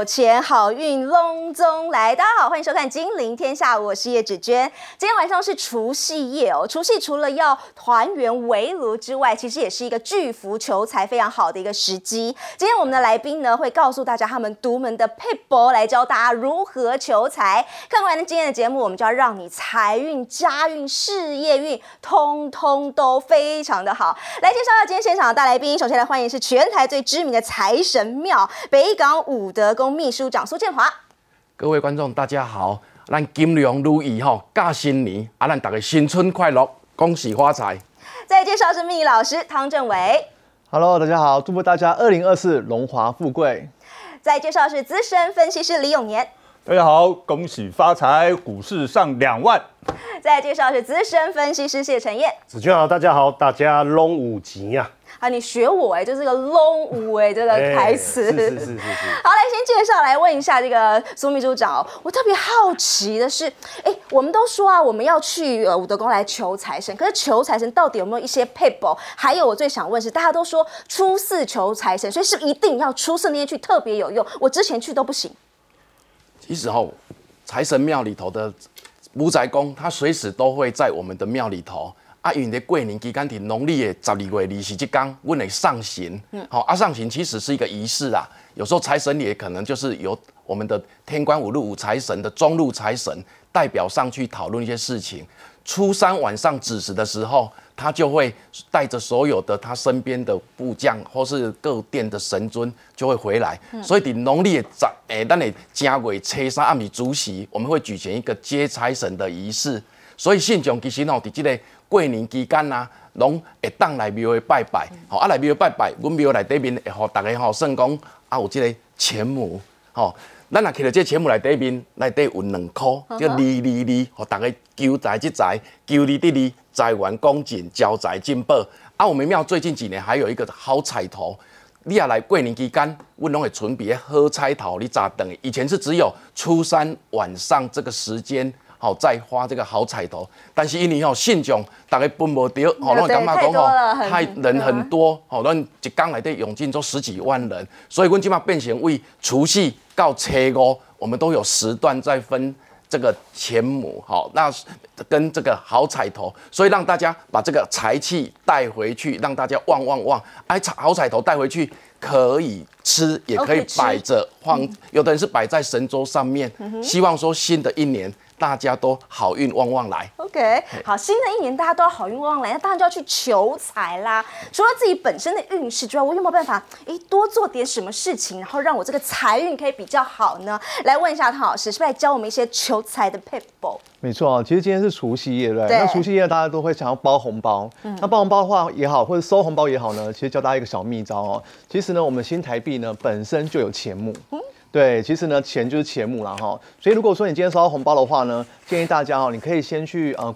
有钱好运隆中来，大家好，欢迎收看《金陵天下》，我是叶芷娟。今天晚上是除夕夜哦，除夕除了要团圆围炉之外，其实也是一个巨福求财非常好的一个时机。今天我们的来宾呢，会告诉大家他们独门的配博，来教大家如何求财。看完了今天的节目，我们就要让你财运、家运、事业运，通通都非常的好。来介绍到今天现场的大来宾，首先来欢迎是全台最知名的财神庙北港武德宫秘书长苏建华。各位观众，大家好，咱金龙如意吼，驾新年，啊，咱大家新春快乐，恭喜发财。再介绍是秘老师汤正伟。Hello，大家好，祝福大家二零二四荣华富贵。再介绍是资深分析师李永年。大家好，恭喜发财，股市上两万。再介绍是资深分析师谢承燕。子君好，大家好，大家龙五吉呀！啊，你学我哎、就是个龙五哎，这个台词。是是是是是。好，来先介绍来问一下这个苏秘书长哦，我特别好奇的是，哎，我们都说啊，我们要去呃武德宫来求财神，可是求财神到底有没有一些配宝？还有我最想问是，大家都说初四求财神，所以是不是一定要初四那天去特别有用？我之前去都不行。其实吼，财神庙里头的五宅公，他随时都会在我们的庙里头。啊，因为在过年期间，伫农历的十二月二十这天，阮会上刑。好、啊，上行其实是一个仪式啊。有时候财神也可能就是由我们的天官五路五财神的中路财神代表上去讨论一些事情。初三晚上子时的时候，他就会带着所有的他身边的部将或是各殿的神尊就会回来。所以，伫农历的十诶，咱的正月初三暗时主席，我们会举行一个接财神的仪式。所以信众其实吼，伫即个过年期间啊、拢会当来庙会拜拜，吼、啊来庙会拜拜，阮庙内底面会互大家吼算讲啊有即个钱母，吼、咱若摕到这钱母内底面，内底有两箍，叫二二二，互大家求财即财，求利得利，财源广进，交财进宝。啊，我们庙最近几年还有一个好彩头。你也来过年期间，阮拢会准备好彩头，你咋等？以前是只有初三晚上这个时间，好、再花这个好彩头。但是因为吼信众大家分无着，吼、拢会感觉太讲吼多了很太人很多，吼、咱一天内底涌进做十几万人，所以阮今麦变成为除夕到初五，我们都有时段在分。这个钱母好，那跟这个好彩头，所以让大家把这个财气带回去，让大家旺旺旺。哎，彩好彩头带回去可以吃，也可以摆着放，有的人是摆在神桌上面，希望说新的一年大家都好运旺旺来。OK，好，新的一年大家都要好运旺旺来，那当然就要去求财啦。除了自己本身的运势之外，我有没有办法诶多做点什么事情，然后让我这个财运可以比较好呢？来问一下汤老师，是不是来教我们一些求财的 people？没错，其实今天是除夕夜，对不对？对那除夕夜大家都会想要包红包，那包红包的话也好，或者收红包也好呢，其实教大家一个小秘招哦。其实呢，我们新台币呢本身就有钱目。对，其实呢，钱就是钱母啦哈。所以如果说你今天收到红包的话呢，建议大家哦，你可以先去呃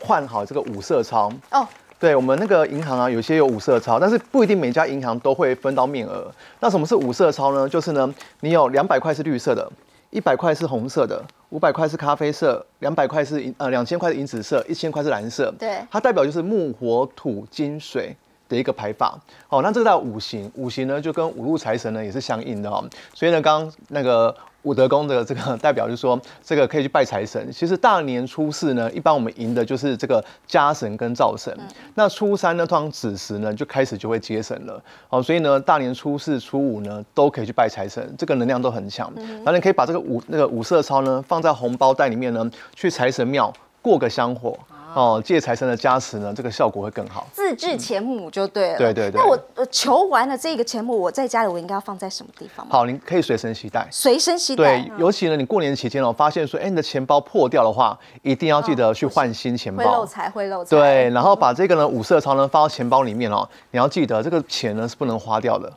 换好这个五色钞。哦，对我们那个银行啊，有些有五色钞，但是不一定每家银行都会分到面额。那什么是五色钞呢？就是呢，你有两百块是绿色的，一百块是红色的，五百块是咖啡色，两百块是银呃两千块是银紫色，一千块是蓝色。对它代表就是木火土金水。的一个排法，好，那这个叫五行，五行呢就跟五路财神呢也是相应的哈，所以呢，刚刚那个武德宫的这个 代表就是说，这个可以去拜财神。其实大年初四呢，一般我们迎的就是这个家神跟灶神，那初三呢，通常子时呢就开始就会接神了，好，所以呢，大年初四、初五呢都可以去拜财神，这个能量都很强。然后你可以把这个五那个五色钞呢放在红包袋里面呢，去财神庙过个香火。哦，借财神的加持呢，这个效果会更好。自制钱母就对了。对对对那我我求完了这个钱母，我在家里我应该要放在什么地方？好，你可以随身携带。随身携带对。，尤其呢，你过年期间哦，发现说，哎，你的钱包破掉的话，一定要记得去换新钱包。会漏财，会漏财。对，然后把这个呢五色钞呢放到钱包里面哦，你要记得这个钱呢是不能花掉的，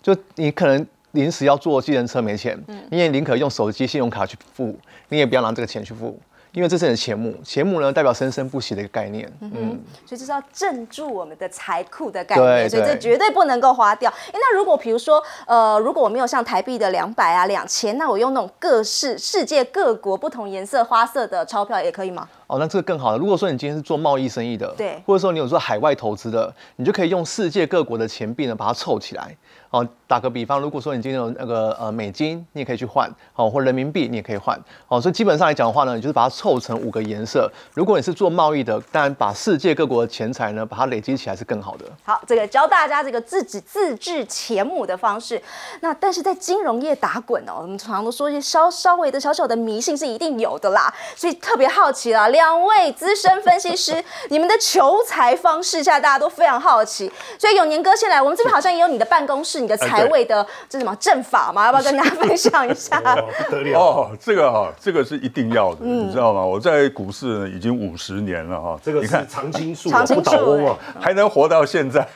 就你可能临时要坐计程车没钱，你也宁可用手机信用卡去付，你也不要拿这个钱去付。因为这是你的钱目，钱目呢代表生生不息的一个概念。嗯，所以这是要镇住我们的财库的概念，所以这对绝对不能够花掉。诶那如果比如说，呃，如果我没有像台币的两百啊、两千，那我用那种各式世界各国不同颜色花色的钞票也可以吗？哦，那这个更好了。如果说你今天是做贸易生意的，对或者说你有做海外投资的，你就可以用世界各国的钱币呢把它凑起来。哦，打个比方，如果说你今天有那个呃美金，你也可以去换，哦，或人民币你也可以换，哦，所以基本上来讲的话呢，你就是把它凑成五个颜色。如果你是做贸易的，当然把世界各国的钱财呢把它累积起来是更好的。好，这个教大家这个自己自制钱母的方式。那但是在金融业打滚哦，我们常常都说一些稍稍微的小小的迷信是一定有的啦，所以特别好奇啦，两位资深分析师，你们的求财方式，现在大家都非常好奇。所以永年哥先来，我们这边好像也有你的办公室，你的财位的这什么阵法嘛，要不要跟大家分享一下？哇，不得了！哦，这个哈、这个是一定要的，你知道吗？我在股市呢已经五十年了哈、这个你看是常青树啊，常青树不倒翁啊。还能活到现在，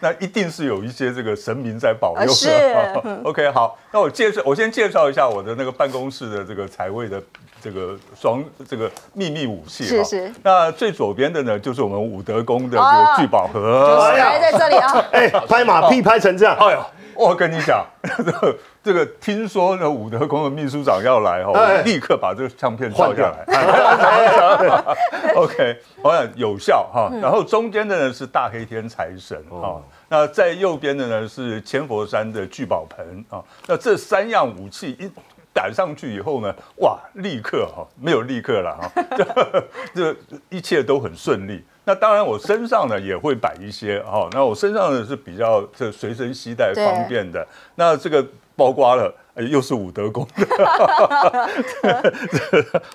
那一定是有一些这个神明在保佑的。OK，好，那我介绍，我先介绍一下我的那个办公室的这个财位的这个双这个秘密武器哈是是那最左边的呢，就是我们武德宫的这哦个聚宝盒。哎呀来在这里啊，哎，拍马屁拍成这样，哎呦，我跟你讲，这个这个听说呢，武德宫的秘书长要来哈，哎我立刻把这个相片照换掉下来。OK，我想有效哈。然后中间的呢是大黑天财神哈，那在右边的呢是千佛山的聚宝盆啊。那这三样武器一。赶上去以后呢，哇，立刻哈，没有立刻了哈，这这一切都很顺利。那当然，我身上呢也会摆一些哈，那我身上呢是比较这随身携带方便的。那这个包括了，又是武德宫的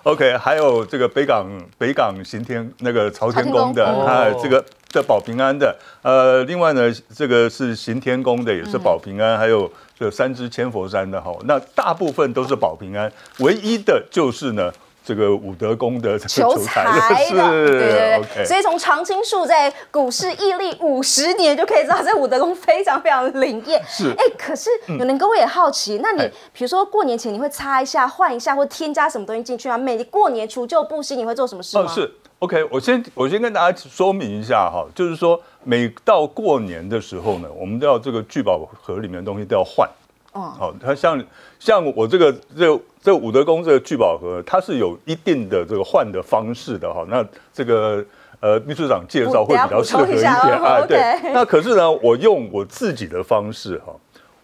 ，OK，还有这个北港北港行天那个朝天宫的，啊，这个的保平安的，呃，另外呢，这个是行天宫的，也是保平安，还有这三支千佛山的哈，那大部分都是保平安，唯一的就是呢。这个武德宫的求财是的，对对对。所以从常青树在股市屹立五十年，就可以知道这武德宫非常非常灵验。是哎，可是有人跟我也好奇，那你哎比如说过年前你会擦一下、换一下，或添加什么东西进去吗？每过年除旧布新，你会做什么事吗？哦，是 OK，我先我先跟大家说明一下哈，就是说每到过年的时候呢，我们都要这个聚宝盒里面的东西都要换。哦好，它像像我这个这这武德宫这个聚宝盒，它是有一定的这个换的方式的哈。那这个呃秘书长介绍会比较适合一点啊。对那可是呢，我用我自己的方式哈。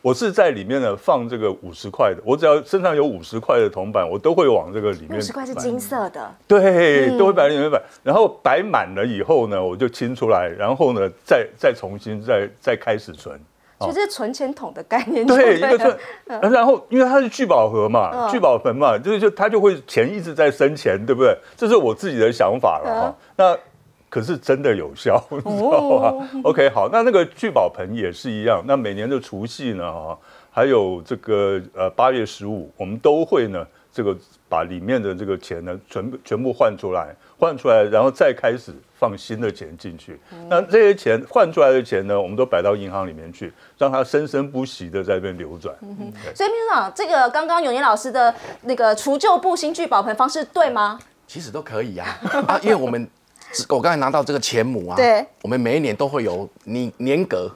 我是在里面呢放这个五十块的，我只要身上有五十块的铜板，我都会往这个里面。五十块是金色的，对，嗯都会摆里面摆，然后摆满了以后呢，我就清出来，然后呢，再再重新再再开始存。所以这是存钱筒的概念对，一个存，然后因为它是聚宝盒嘛，嗯聚宝盆嘛，就是就它就会钱一直在生钱，对不对？这是我自己的想法了哈。那可是真的有效，你知道吗？OK，好，那那个聚宝盆也是一样。那每年的除夕呢，哈，还有这个呃八月十五，我们都会呢，这个把里面的这个钱呢，全部全部换出来，换出来，然后再开始放新的钱进去。那这些钱换出来的钱呢，我们都摆到银行里面去，让它生生不息的在这边流转。对所以秘书长，这个刚刚永年老师的那个除旧布新聚宝盆方式对吗？其实都可以啊啊，因为我们我刚才拿到这个钱母啊，对，我们每一年都会有年年格，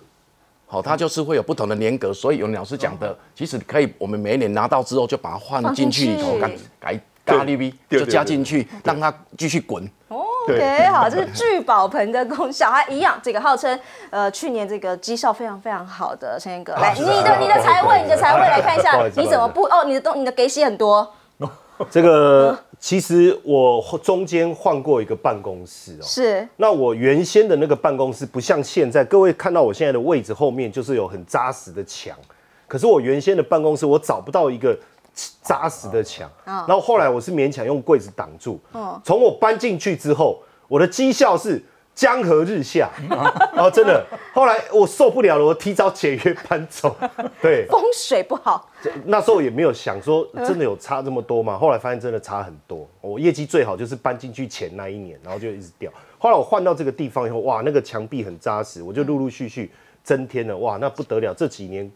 好、它就是会有不同的年格，所以有老师讲的，其实可以，我们每一年拿到之后就把它换进去里头，改改咖喱 V 对就加进去，让它继续滚。对 OK，好，这是聚宝盆的功效，它一样，这个号称呃去年这个绩效非常非常好的陈彦哥，来，你的你的财位，你的财位来看一下你怎么不哦？你的东你的给息很多，这个其实我中间换过一个办公室哦。是。那我原先的那个办公室不像现在，各位看到我现在的位置后面就是有很扎实的墙，可是我原先的办公室我找不到一个扎实的墙，然后后来我是勉强用柜子挡住。从我搬进去之后，我的绩效是江河日下，然 后真的，后来我受不了了，我提早解约搬走。对，风水不好，那时候也没有想说真的有差这么多嘛，后来发现真的差很多。我业绩最好就是搬进去前那一年，然后就一直掉。后来我换到这个地方以后，哇，那个墙壁很扎实，我就陆陆续续增添了，哇，那不得了！这几年，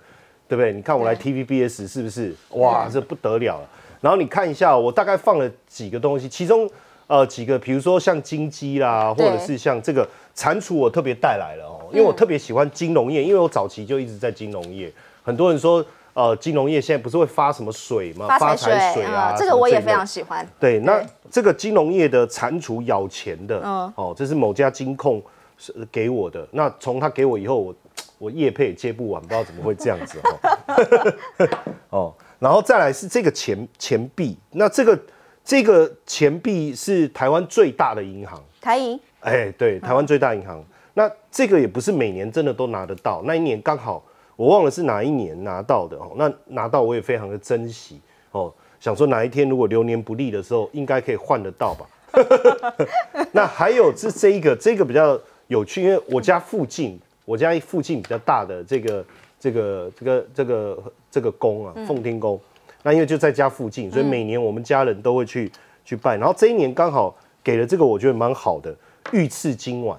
对不对？你看我来 TVBS 是不是？哇，这不得了了。然后你看一下，我大概放了几个东西，其中呃几个，比如说像金鸡啦，或者是像这个蟾蜍，我特别带来了哦，因为我特别喜欢金融业，因为我早期就一直在金融业。很多人说呃金融业现在不是会发什么水吗？发财水啊，这个我也非常喜欢。对，那对这个金融业的蟾蜍咬钱的，嗯哦，这是某家金控是给我的。那从他给我以后，我我业配也接不完，不知道怎么会这样子哦。哦，然后再来是这个钱钱币，那这个这个钱币是台湾最大的银行，台银哎，对，台湾最大银行。那这个也不是每年真的都拿得到，那一年刚好我忘了是哪一年拿到的哦。那拿到我也非常的珍惜哦，想说哪一天如果流年不利的时候，应该可以换得到吧。那还有是这一个，这个比较有趣，因为我家附近，我家附近比较大的这个这个这个这个这个宫啊，奉天宫。那因为就在家附近，所以每年我们家人都会去去拜。然后这一年刚好给了这个，我觉得蛮好的御赐金碗。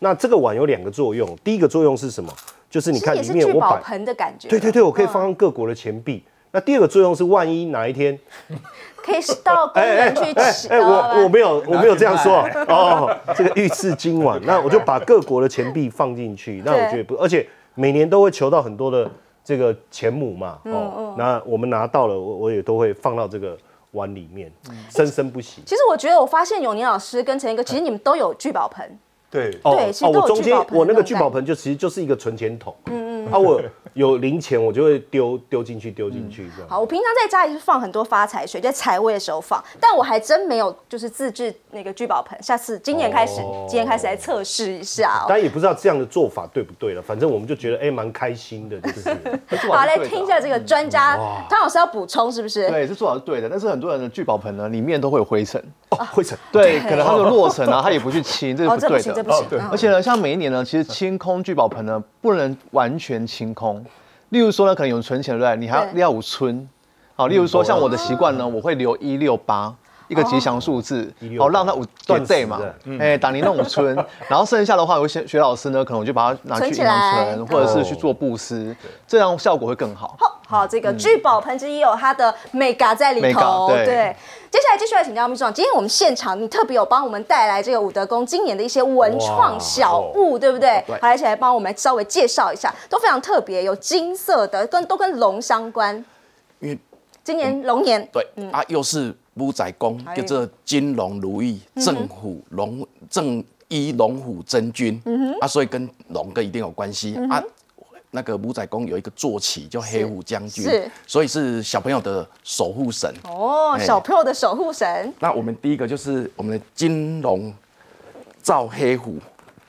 那这个碗有两个作用，第一个作用是什么？就是你看里面我摆，盆的感觉。对对对，我可以嗯放上各国的钱币。那第二个作用是，万一哪一天，可以到公园去吃。哎、我我没有我没有这样说 哦，这个御赐金碗，那我就把各国的钱币放进去，那我觉得不，而且每年都会求到很多的这个钱母嘛，嗯哦，那我们拿到了，我我也都会放到这个碗里面，生生不息。其实我觉得，我发现永年老师跟陈一哥，其实你们都有聚宝盆。对，哦对其实我中间我那个聚宝盆就其实就是一个存钱桶，嗯嗯，啊，我有零钱我就会丢丢进去丢进去这样。好，我平常在家里是放很多发财水，在财位的时候放，但我还真没有就是自制那个聚宝盆。下次今年开始，哦今年开始来测试一下哦。当然也不知道这样的做法对不对了，反正我们就觉得哎蛮开心的，就是。好，来听一下这个专家汤老师要补充是不是？对，这做法是对的，但是很多人的聚宝盆呢，里面都会有灰尘。哦，灰尘。对，可能它就落尘啊，他也不去清，这哦，是不对这不行，这的。不行。对嗯而且呢，像每一年呢，其实清空聚宝盆呢，不能完全清空。例如说呢，可能有存钱，对不对？你还要对要有存。好，例如说像我的习惯呢，我会留一六八。一个吉祥数字，168好让它五断断 day 嘛哎，打零弄五村，然后剩下的话，有些学老师呢，可能我就把它拿去存起银行存，或者是去做布施，这样效果会更好。好，好，这个聚宝盆之一有它的美嘎在里头。对对，接下来继续来请教秘书长，今天我们现场你特别有帮我们带来这个武德宫今年的一些文创小物，对不对？好，来一起来帮我们稍微介绍一下，都非常特别，有金色的，跟都跟龙相关。因为今年龙年，对、啊，又是五仔宫哎，叫做金龙如意，正虎龙正一龙虎真君、啊，所以跟龙哥一定有关系、啊。那个五仔公有一个坐骑叫黑虎将军是，所以是小朋友的守护神。哦，哎小朋友的守护神，那我们第一个就是我们的金龙照黑虎，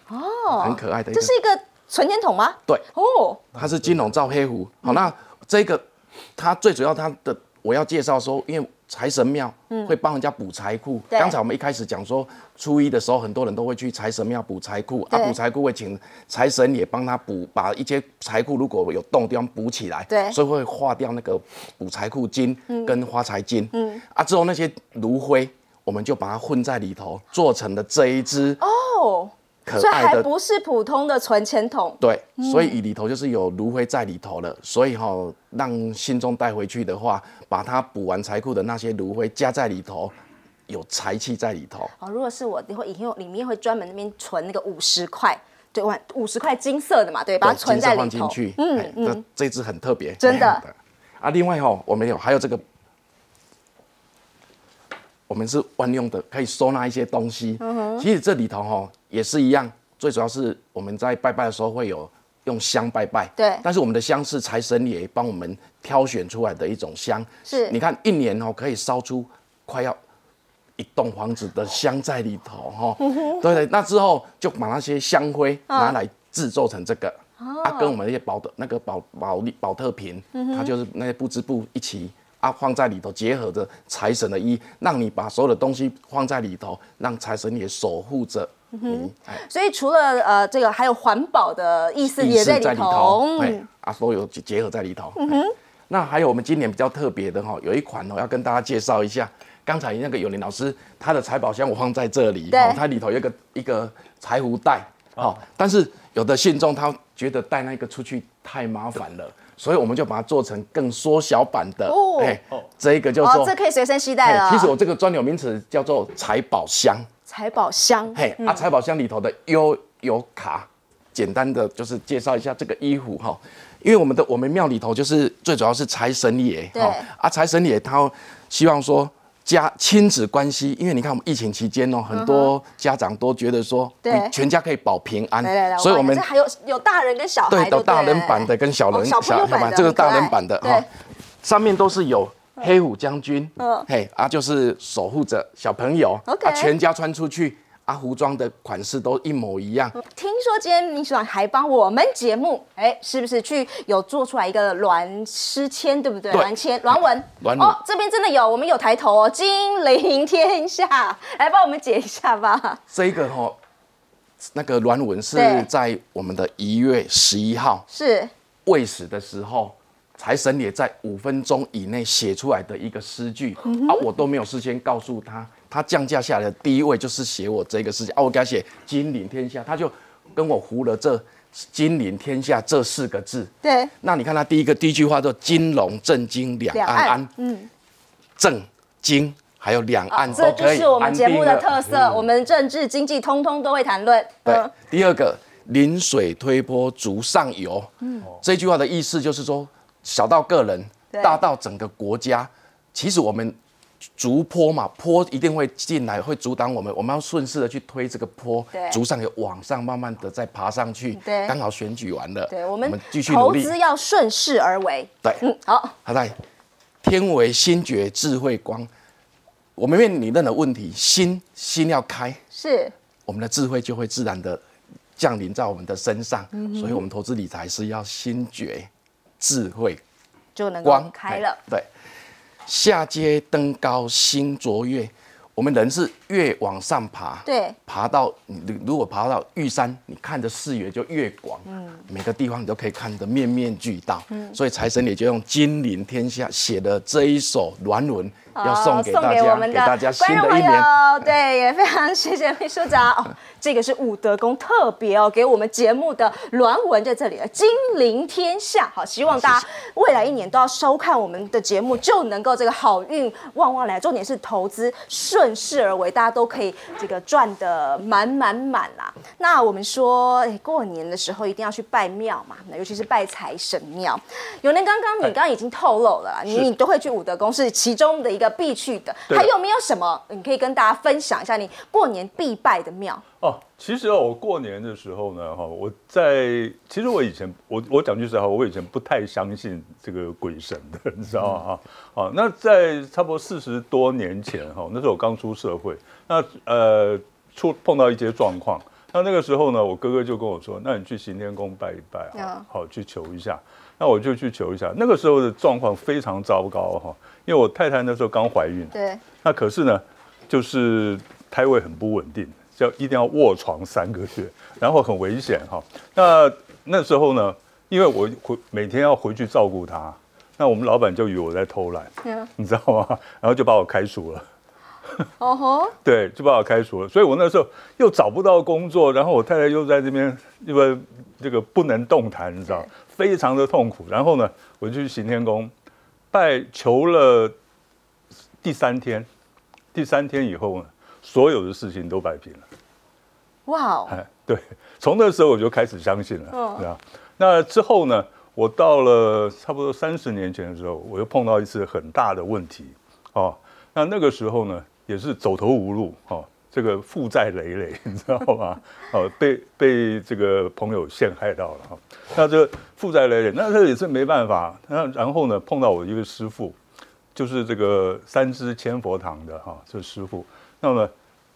哦，很可爱的这是一个存钱筒吗？对，哦，它是金龙照黑虎。好，那这个它最主要它的我要介绍说，因为财神庙会帮人家补财库。对刚才我们一开始讲说，初一的时候很多人都会去财神庙补财库，啊，对补财库会请财神也帮他补，把一些财库如果有洞的地方补起来。对所以会化掉那个补财库金跟花财金。嗯，啊，之后那些炉灰。我们就把它混在里头，做成了这一只哦，可爱的还不是普通的存钱筒，对，所以里头就是有炉灰在里头了，所以哈、让信众带回去的话，把它补完财库的那些炉灰加在里头，有财气在里头。哦，如果是我，你会以后里面会专门那边存那个五十块，对，万五十块金色的嘛，对，把它存在里头金色放进。去，嗯嗯那这只很特别，真的对啊，另外哈、我们有还有这个，我们是万用的，可以收纳一些东西。嗯哼其实这里头哈、也是一样，最主要是我们在拜拜的时候会有用香拜拜，对。但是我们的香是财神爷帮我们挑选出来的一种香，是。你看一年哦可以烧出快要一栋房子的香在里头哈、嗯 对对，那之后就把那些香灰拿来制作成这个。哦啊，跟我们那些保的那个保保利保特瓶，嗯它就是那些布织布一起啊放在里头，结合着财神的衣，让你把所有的东西放在里头，让财神爷守护着嗯所以除了呃这个，还有环保的意思也在里头头，。哎嗯，啊，所有结合在里头。嗯哼那还有我们今年比较特别的哈，有一款哦要跟大家介绍一下。刚才那个有林老师他的财宝箱我放在这里，对哦它里头有一个一个财壶袋，好，但是有的信众他觉得带那个出去太麻烦了，所以我们就把它做成更缩小版的，哦哎，这一个叫哦，做这可以随身携带了。哎其实我这个专有名词叫做财宝箱。财宝箱，嘿，啊，财宝箱里头的悠游卡，简单的就是介绍一下这个衣服哈。因为我们的我们庙里头就是最主要是财神爷，对。啊，财神爷他希望说家亲子关系，因为你看我们疫情期间哦，很多家长都觉得说，对。嗯全家可以保平安所以我们这还有有大人跟小孩，对有大人版的跟小人哦小朋友版的这个大人版的对。哈，上面都是有黑虎将军，嗯。嘿啊，就是守护着小朋友啊，全家穿出去啊，服装的款式都一模一样，听说今天秘书长还帮我们节目，哎，是不是去有做出来一个鸾诗签，对不对？对。鸾签、鸾文。哦，这边真的有，我们有抬头哦，金陵天下，来帮我们解一下吧。这一个哈、那个鸾文是在我们的一月十一号是。未死的时候，财神也在五分钟以内写出来的一个诗句、嗯啊，我都没有事先告诉他，他降价下来的第一位就是写我这个诗句啊，我给他写“金陵天下”，他就跟我糊了这“金陵天下”这四个字。对，那你看他第一个第一句话叫“金龙震惊两两岸安岸，嗯，震惊还有两岸这就都可以是我们节目的特色，我们政治经济通通都会谈论。对嗯，第二个临水推波逐上游，嗯，这句话的意思就是说，小到个人，大到整个国家，其实我们逐坡嘛，坡一定会进来，会阻挡我们，我们要顺势的去推这个坡对，逐上有往上，慢慢的再爬上去。对刚好选举完了，对，我们继续努力。投资要顺势而为。对，嗯，好，他在天为心觉智慧光，我们面临任何问题，心心要开，是我们的智慧就会自然的降临在我们的身上。嗯所以，我们投资理财是要心觉智慧就能够光开了。对，下阶登高心卓越，我们人是越往上爬，对，爬到你如果爬到玉山，你看的视野就越广，嗯每个地方你都可以看得面面俱到。嗯所以财神也就用金陵天下写的这一首鸾文，要送给大家，我们的给大家新观众朋的一年。友，对，也非常谢谢秘书长哦。这个是武德宫特别哦，给我们节目的鸾文在这里了，金陵天下。好，希望大家未来一年都要收看我们的节目，就能够这个好运旺旺来。重点是投资顺势而为，大家都可以这个赚的满满满啦。那我们说，哎，过年的时候一定要去拜庙嘛，那尤其是拜财神庙。有人刚刚你刚刚已经透露了啦，你你都会去武德宫，是其中的一个必去的。对还有没有什么你可以跟大家分享一下你过年必拜的庙？哦，其实哦，我过年的时候呢，哈，我在其实我以前我我讲句实话，我以前不太相信这个鬼神的，你知道吗？哈、好，那在差不多四十多年前哈，那时候我刚出社会，那呃出碰到一些状况，那那个时候呢，我哥哥就跟我说，那你去行天宫拜一拜嗯哈，好去求一下。那我就去求一下，那个时候的状况非常糟糕哈，因为我太太那时候刚怀孕，对，那可是呢，就是胎位很不稳定，要一定要卧床三个月，然后很危险哈。那那时候呢，因为我回每天要回去照顾她，那我们老板就以为我在偷懒，嗯你知道吗？然后就把我开除了。哦吼，对，就把我开除了。所以我那时候又找不到工作，然后我太太又在这边，因为这个不能动弹，你知道，非常的痛苦。然后呢，我就去行天宫拜求了第三天，第三天以后呢，所有的事情都摆平了。哇哦，哎，对，从那时候我就开始相信了，嗯对啊。那之后呢，我到了差不多三十年前的时候，我又碰到一次很大的问题，哦，那那个时候呢，也是走投无路，哦，这个负债累累，你知道吗？哦，被被这个朋友陷害到了，哈、那这个负债累累，那这也是没办法。那然后呢，碰到我一个师傅，就是这个三支千佛堂的哈、这师傅，那么，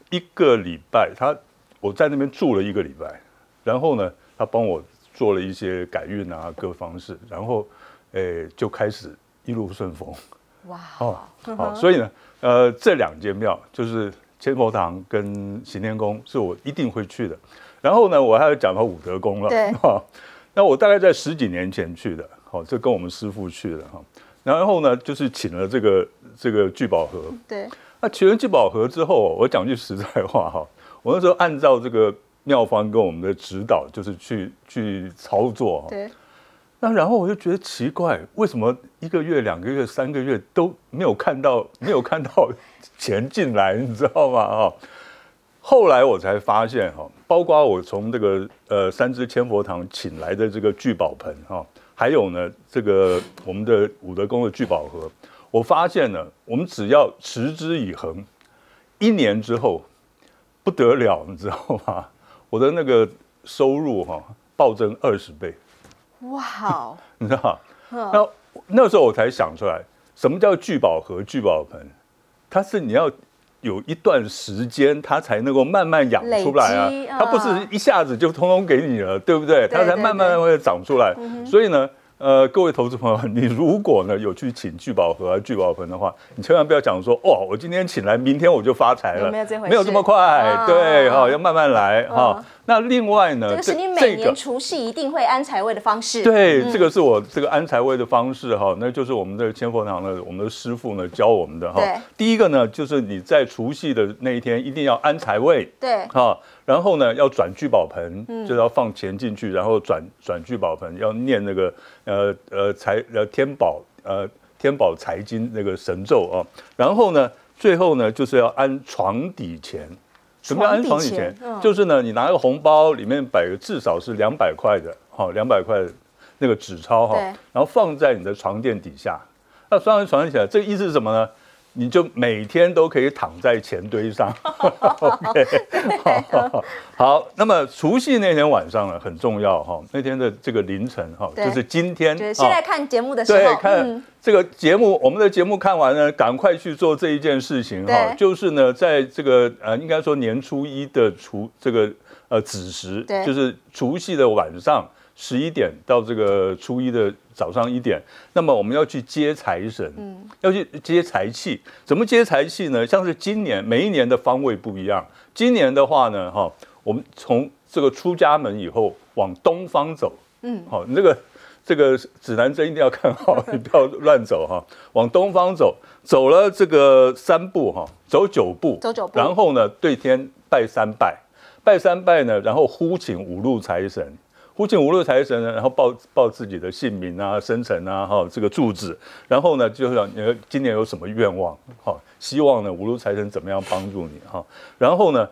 一个礼拜他我在那边住了一个礼拜，然后呢，他帮我做了一些改运啊，各方式，然后，诶、就开始一路顺风。哇，哦，好、所以呢，呃，这两间庙就是千佛堂跟行天宫是我一定会去的。然后呢，我还要讲到武德宫了，对。哈、那我大概在十几年前去的，好、这跟我们师傅去的哈、然后呢，就是请了这个这个聚宝盒，对，那请了聚宝盒之后，我讲句实在话哈，我那时候按照这个妙方跟我们的指导，就是去去操作。对，那然后我就觉得奇怪，为什么一个月、两个月、三个月都没有看到没有看到钱进来，你知道吗？哈，后来我才发现哈，包括我从这个呃三支千佛堂请来的这个聚宝盆哈，还有呢，这个我们的武德宫的聚宝盒，我发现呢，我们只要持之以恒，一年之后不得了，你知道吗？我的那个收入哈、暴增二十倍，哇哦，你知道？那那时候我才想出来，什么叫聚宝盒、聚宝盆？它是你要有一段时间，它才能够慢慢养出来啊。它不是嗯一下子就通通给你了，对不对？它才对慢慢会长出来。所以呢。呃，各位投资朋友，你如果呢有去请聚宝盒啊、聚宝盆的话，你千万不要讲说，哦，我今天请来，明天我就发财了，没有这么快，啊对哈、要慢慢来哈、嗯那另外呢，这个是你每年除夕一定会安财位的方式。对，这个是我这个安财位的方式哈，那就是我们的千佛堂的我们的师傅呢教我们的哈对。第一个呢，就是你在除夕的那一天一定要安财位，对哈，然后呢要转聚宝盆，嗯就是要放钱进去，然后转转聚宝盆，要念那个呃呃财呃天宝呃天宝财经那个神咒啊，然后呢最后呢就是要安床底钱。什么叫安床底钱？床底钱嗯就是呢，你拿个红包，里面摆个至少是两百块的，哈，两百块的那个纸钞哈，然后放在你的床垫底下。那放在床垫底下，这个意思是什么呢？你就每天都可以躺在钱堆上。OK，好，好。那么除夕那天晚上呢，很重要哈，那天的这个凌晨哈，对。就是今天现在看节目的时候，对，看嗯。这个节目，我们的节目看完呢，赶快去做这一件事情哈对，就是呢，在这个呃，应该说年初一的除这个呃子时对，就是除夕的晚上十一点到这个初一的早上一点，那么我们要去接财神，嗯要去接财气。怎么接财气呢？像是今年每一年的方位不一样，今年的话呢，哈，我们从这个出家门以后往东方走，嗯，好，你这个这个指南针一定要看好，你不要乱走哈。往东方走，走了这个三步哈，走九步，走九步然后呢，对天拜三拜，拜三拜呢，然后呼请五路财神。呼请五路财神呢，然后报报自己的姓名啊、生辰啊、哈这个住址，然后呢，就是讲你今年有什么愿望，哈，希望呢五路财神怎么样帮助你哈，然后呢，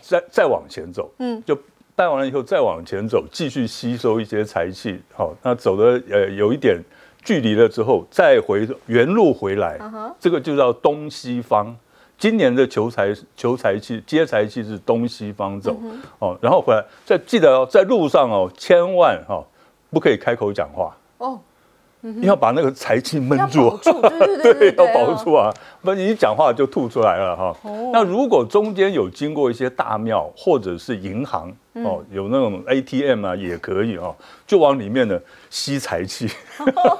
再再往前走，嗯，就拜完了以后再往前走，继续吸收一些财气，好，那走的呃有一点距离了之后，再回原路回来，这个就叫东西方。今年的求财求财气接财气是东西方走、哦，然后回来再记得哦，在路上哦，千万哈、哦、不可以开口讲话，哦，要把那个财气闷要住对对对 对对，要保住啊，不然你一讲话就吐出来了哈。哦。那如果中间有经过一些大庙或者是银行嗯。哦，有那种 ATM 啊也可以哦，就往里面呢吸财气。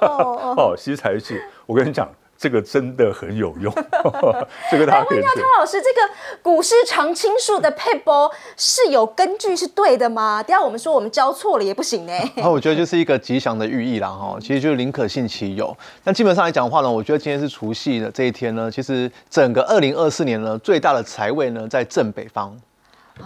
哦。哦，吸财气。我跟你讲，这个真的很有用，这个大家可以去。汤老师，这个股市常青树的配波是有根据是对的吗？等一下我们说我们教错了也不行呢。然 后我觉得就是一个吉祥的寓意啦，哈，其实就是宁可信其有。但基本上来讲的话呢，我觉得今天是除夕的这一天呢，其实整个二零二四年呢，最大的财位呢在正北方。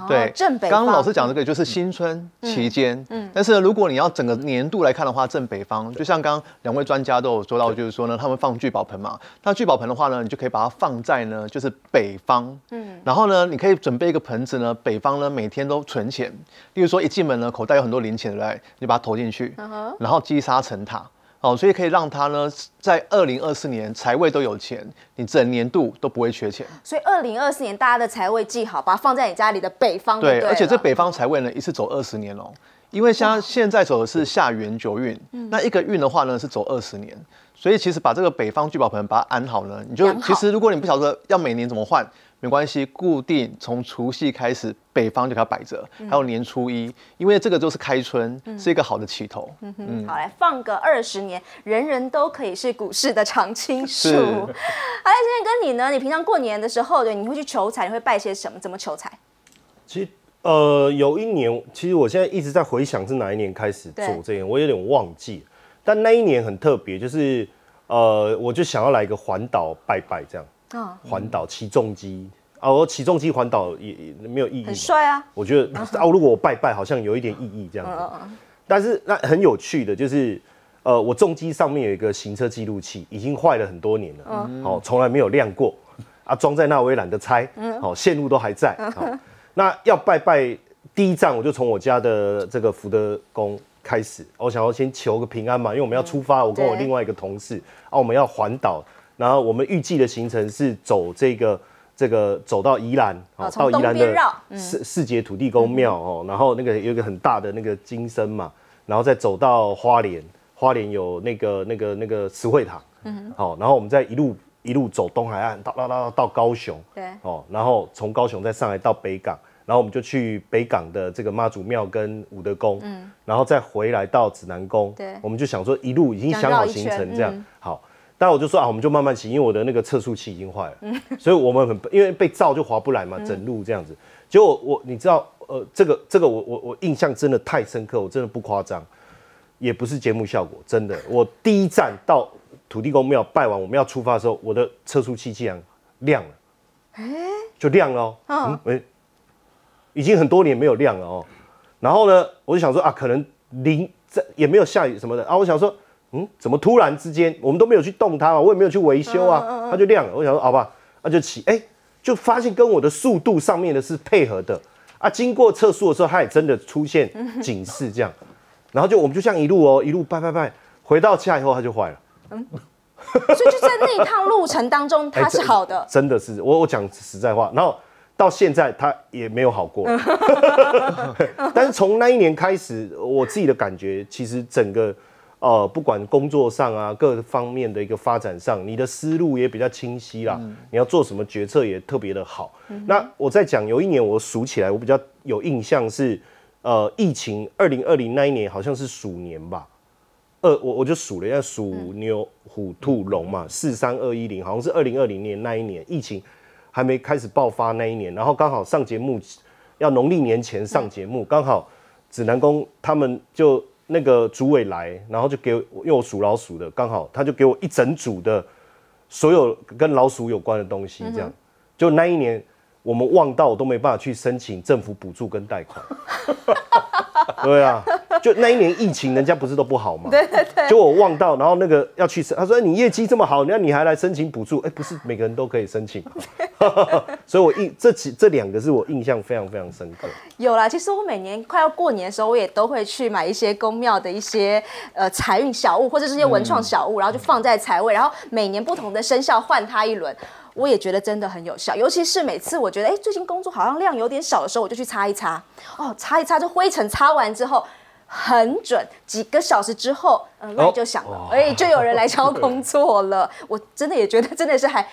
对，哦正北刚刚老师讲这个就是新春期间，嗯，但是，如果你要整个年度来看的话，正北方，就像刚刚两位专家都有说到，就是说呢，他们放聚宝盆嘛，那聚宝盆的话呢，你就可以把它放在呢，就是北方，嗯，然后呢，你可以准备一个盆子呢，北方呢每天都存钱，例如说一进门呢，口袋有很多零钱，对不对？你把它投进去，然后积沙成塔。哦，所以可以让他呢，在二零二四年财位都有钱，你整年度都不会缺钱。所以二零二四年大家的财位记好，把它放在你家里的北方就对，而且这北方财位呢，一次走二十年哦，因为像现在走的是下元九运，嗯那一个运的话呢是走二十年，所以其实把这个北方聚宝盆把它安好呢，你就其实如果你不晓得要每年怎么换，没关系，固定从除夕开始，北方就给它摆着，嗯还有年初一，因为这个就是开春，是一个好的起头。嗯，好，来放个二十年，人人都可以是股市的常青树。好，来，今天跟你呢，你平常过年的时候，对，你会去求财，你会拜些什么？怎么求财？其实呃，有一年，其实我现在一直在回想是哪一年开始做对这个，我有点忘记。但那一年很特别，就是呃，我就想要来一个环岛拜拜这样，啊、环岛骑重机。啊，我起重机环岛也也没有意义很，帅啊！我觉得啊，如果我拜拜，好像有一点意义这样嗯子。但是那很有趣的就是，呃，我重机上面有一个行车记录器，已经坏了很多年了，嗯。好、从来没有亮过，啊，装在那我也懒得拆，嗯。好、线路都还在，好、那要拜拜第一站我就从我家的这个福德宫开始，我想要先求个平安嘛，因为我们要出发，我跟我另外一个同事。啊，我们要环岛，然后我们预计的行程是走这个这个走到宜兰，哦到宜兰的四四节土地公庙哦，然后那个有一个很大的那个金身嘛，然后再走到花莲，花莲有那个那个那个慈惠堂，嗯，好，然后我们再一路一路走东海岸，到到到到高雄，对。哦，然后从高雄再上来到北港，然后我们就去北港的这个妈祖庙跟武德宫，嗯，然后再回来到指南宫，对。我们就想说一路已经想好行程这样，嗯。好，当然我就说啊，我们就慢慢骑，因为我的那个测速器已经坏了，所以我们很因为被照就划不来嘛，整路这样子，结果我你知道，呃，这个这个我我我印象真的太深刻，我真的不夸张，也不是节目效果，真的，我第一站到土地公庙拜完，我们要出发的时候，我的测速器竟然亮了。就亮了哦，嗯，哎、已经很多年没有亮了哦。然后呢，我就想说啊，可能淋在也没有下雨什么的。啊，我想说，嗯，怎么突然之间我们都没有去动它嘛，我也没有去维修啊，它就亮了。我想说，好吧，那就起，哎、就发现跟我的速度上面的是配合的啊。经过测速的时候，它也真的出现警示这样，然后就我们就像一路哦，一路拜拜拜，回到家以后它就坏了。嗯所以就在那一趟路程当中，它是好的。真的是我我讲实在话，然后到现在它也没有好过，但是从那一年开始，我自己的感觉，其实整个呃不管工作上啊各方面的一个发展上，你的思路也比较清晰啦，你要做什么决策也特别的好。那我在讲有一年我数起来，我比较有印象是呃疫情二零二零那一年好像是鼠年吧。二我我就数了一下，鼠牛虎兔龙嘛，四三二一零，好像是二零二零年那一年疫情还没开始爆发那一年，然后刚好上节目要农历年前上节目，刚好指南宫他们就那个主委来，然后就给我，因为我属老鼠的，刚好他就给我一整组的所有跟老鼠有关的东西，这样，就那一年我们旺到我都没办法去申请政府补助跟贷款。对啊，就那一年疫情，人家不是都不好吗？对对对。就我望到，然后那个要去申，他说你业绩这么好，那你还来申请补助？哎，不是每个人都可以申请，所以我印这几这两个是我印象非常非常深刻。有啦，其实我每年快要过年的时候，我也都会去买一些宫庙的一些呃财运小物，或者这些文创小物，然后就放在财位，然后每年不同的生肖换它一轮。我也觉得真的很有效，尤其是每次我觉得哎最近工作好像量有点少的时候，我就去擦一擦，哦擦一擦，这灰尘擦完之后很准，几个小时之后，嗯，赖就响了，哎、就有人来 敲工作了。我真的也觉得真的是还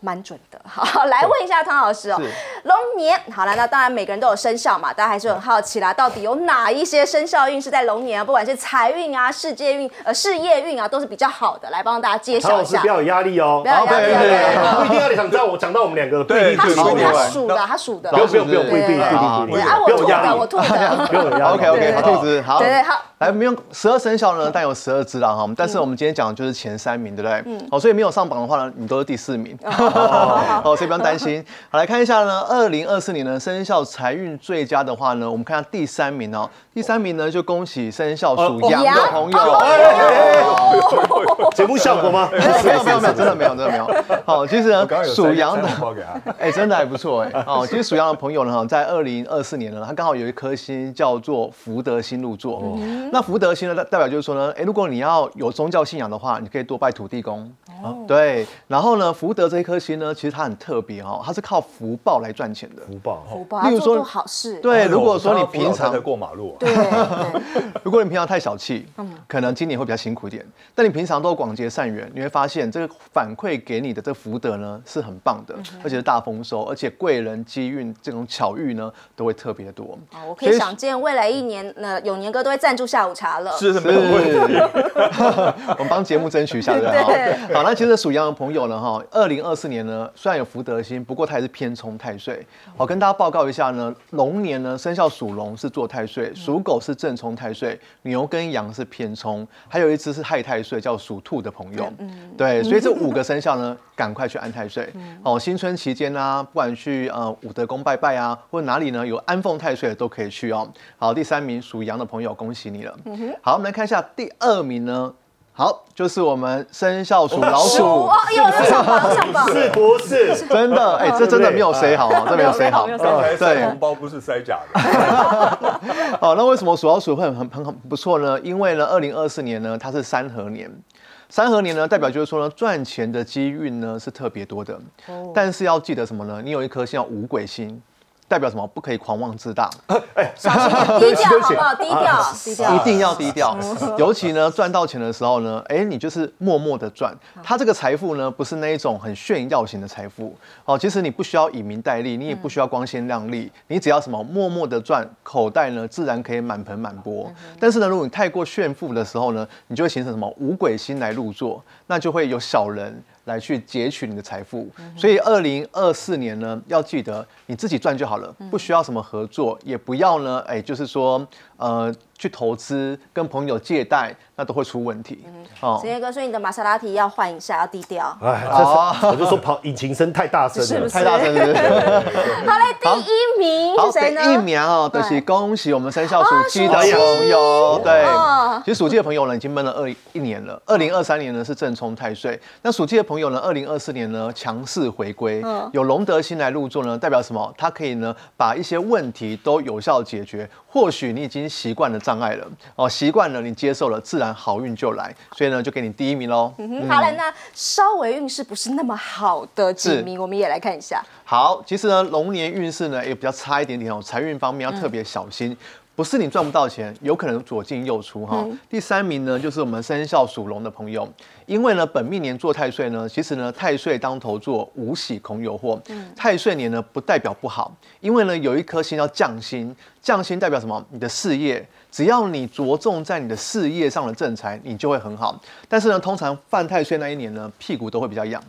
蛮准的。好，来问一下汤老师哦，龙年好了，那当然每个人都有生肖嘛，大家还是很好奇啦，到底有哪一些生肖运是在龙年啊？不管是财运啊、世界运、呃事业运啊，都是比较好的，来帮大家介绍一下唐老师不。要有压力哦不，要压力，对对对对不一定要想知道我讲到我们两个对他属对立他对对属的，他属的，不用不用不用，不一定不一对定不一定，对啊，我吐的，不用有压力，我吐的。不用有压力。OK OK，兔子好，对对好，来，没有十二生肖呢，但有十二只啦哈。但是我们今天讲的就是前三名，对不对？嗯。好，所以没有上榜的话呢，你都是第四名。好，所以不用担心。好，来看一下呢，二零二四年呢，生肖财运最佳的话呢，我们看下第三名哦。第三名呢，就恭喜生肖属羊的朋友。节目效果吗？没有没有没有，真的没有真的没有。好，其实呢属羊的哎、真的还不错哎。哦，其实属羊的朋友呢，在二零二四年呢，他刚好有一颗星叫做福德星入座。那福德星呢，代代表就是说呢，哎、如果你要有宗教信仰的话，你可以多拜土地公。对，然后呢，福德这一颗星呢，其实它很特别哈、哦，它是靠福报来赚钱的。福报福报，例如说好事，对，如果说你平常过马路，对对 如果你平常太小气，可能今年会比较辛苦一点。但你平常都广结善缘，你会发现这个反馈给你的这个福德呢是很棒的，而且是大丰收，而且贵人机运这种巧遇呢都会特别多。好我可以想见未来一年，那永年哥都会赞助下午茶了。是没有问题。是，我们帮节目争取一下，对不 对？对好，那其实属羊的朋友呢，哈，二零二四年呢，虽然有福德星，不过它也是偏冲太岁。好，跟大家报告一下呢，龙年呢，生肖属龙是做太岁，属狗是正冲太岁，牛跟羊是偏冲，还有一只是害太岁，叫属兔的朋友。对，所以这五个生肖呢，赶快去安太岁。哦，新春期间呢、不管去呃武德宫拜拜啊，或者哪里呢有安奉太岁的都可以去哦。好，第三名属羊的朋友，恭喜你了。好，我们来看一下第二名呢。好，就是我们生肖属老鼠哦，，有有上榜上榜，是不是？真的，哎，这真的没有谁好啊，这没有谁好。对红包不是塞假的，哦，那为什么属老鼠会很很很很不错呢？因为呢，二零二四年呢，它是三合年。三合年呢，代表就是说呢，赚钱的机运呢是特别多的。但是要记得什么呢？你有一颗星叫五鬼星，代表什么？不可以狂妄自大，小心 点，低调好不好？低调，低调，一定要低调。尤其呢，赚到钱的时候呢，哎，你就是默默的赚。他这个财富呢，不是那一种很炫耀型的财富哦。其实你不需要以名代利，你也不需要光鲜亮丽，你只要什么默默的赚，口袋呢自然可以满盆满钵。但是呢，如果你太过炫富的时候呢，你就会形成什么五鬼星来入座，那就会有小人。来去截取你的财富，所以二零二四年呢，要记得你自己赚就好了，不需要什么合作，也不要呢，哎，就是说，呃，去投资跟朋友借贷，那都会出问题。哦陈，叶哥，所以你的玛莎拉蒂要换一下，要低调。哎，这是我就说跑引擎声太大声了是不是。太大声了。好嘞，第一名好，是谁呢？第一名哦，就是对恭喜我们生肖属鸡的朋友。对哦，其实属鸡的朋友呢，已经闷了二一年了。二零二三年呢是正冲太岁，那属鸡的朋友呢，二零二四年呢强势回归，嗯有龙德星来入座呢，代表什么？它可以呢把一些问题都有效解决。或许你已经习惯了障碍了，哦，习惯了，你接受了，自然好运就来。所以呢，就给你第一名喽。嗯哼好了，那稍微运势不是那么好的几是名，我们也来看一下。好，其实呢，龙年运势呢也比较差一点点哦，财运方面要特别小心。不是你赚不到钱，有可能左进右出哈。第三名呢，就是我们生肖属龙的朋友，因为呢本命年做太岁呢，其实呢太岁当头坐，无喜恐有祸。太岁年呢不代表不好，因为呢有一颗星叫将星，将星代表什么？你的事业，只要你着重在你的事业上的正财，你就会很好。但是呢，通常犯太岁那一年呢，屁股都会比较痒。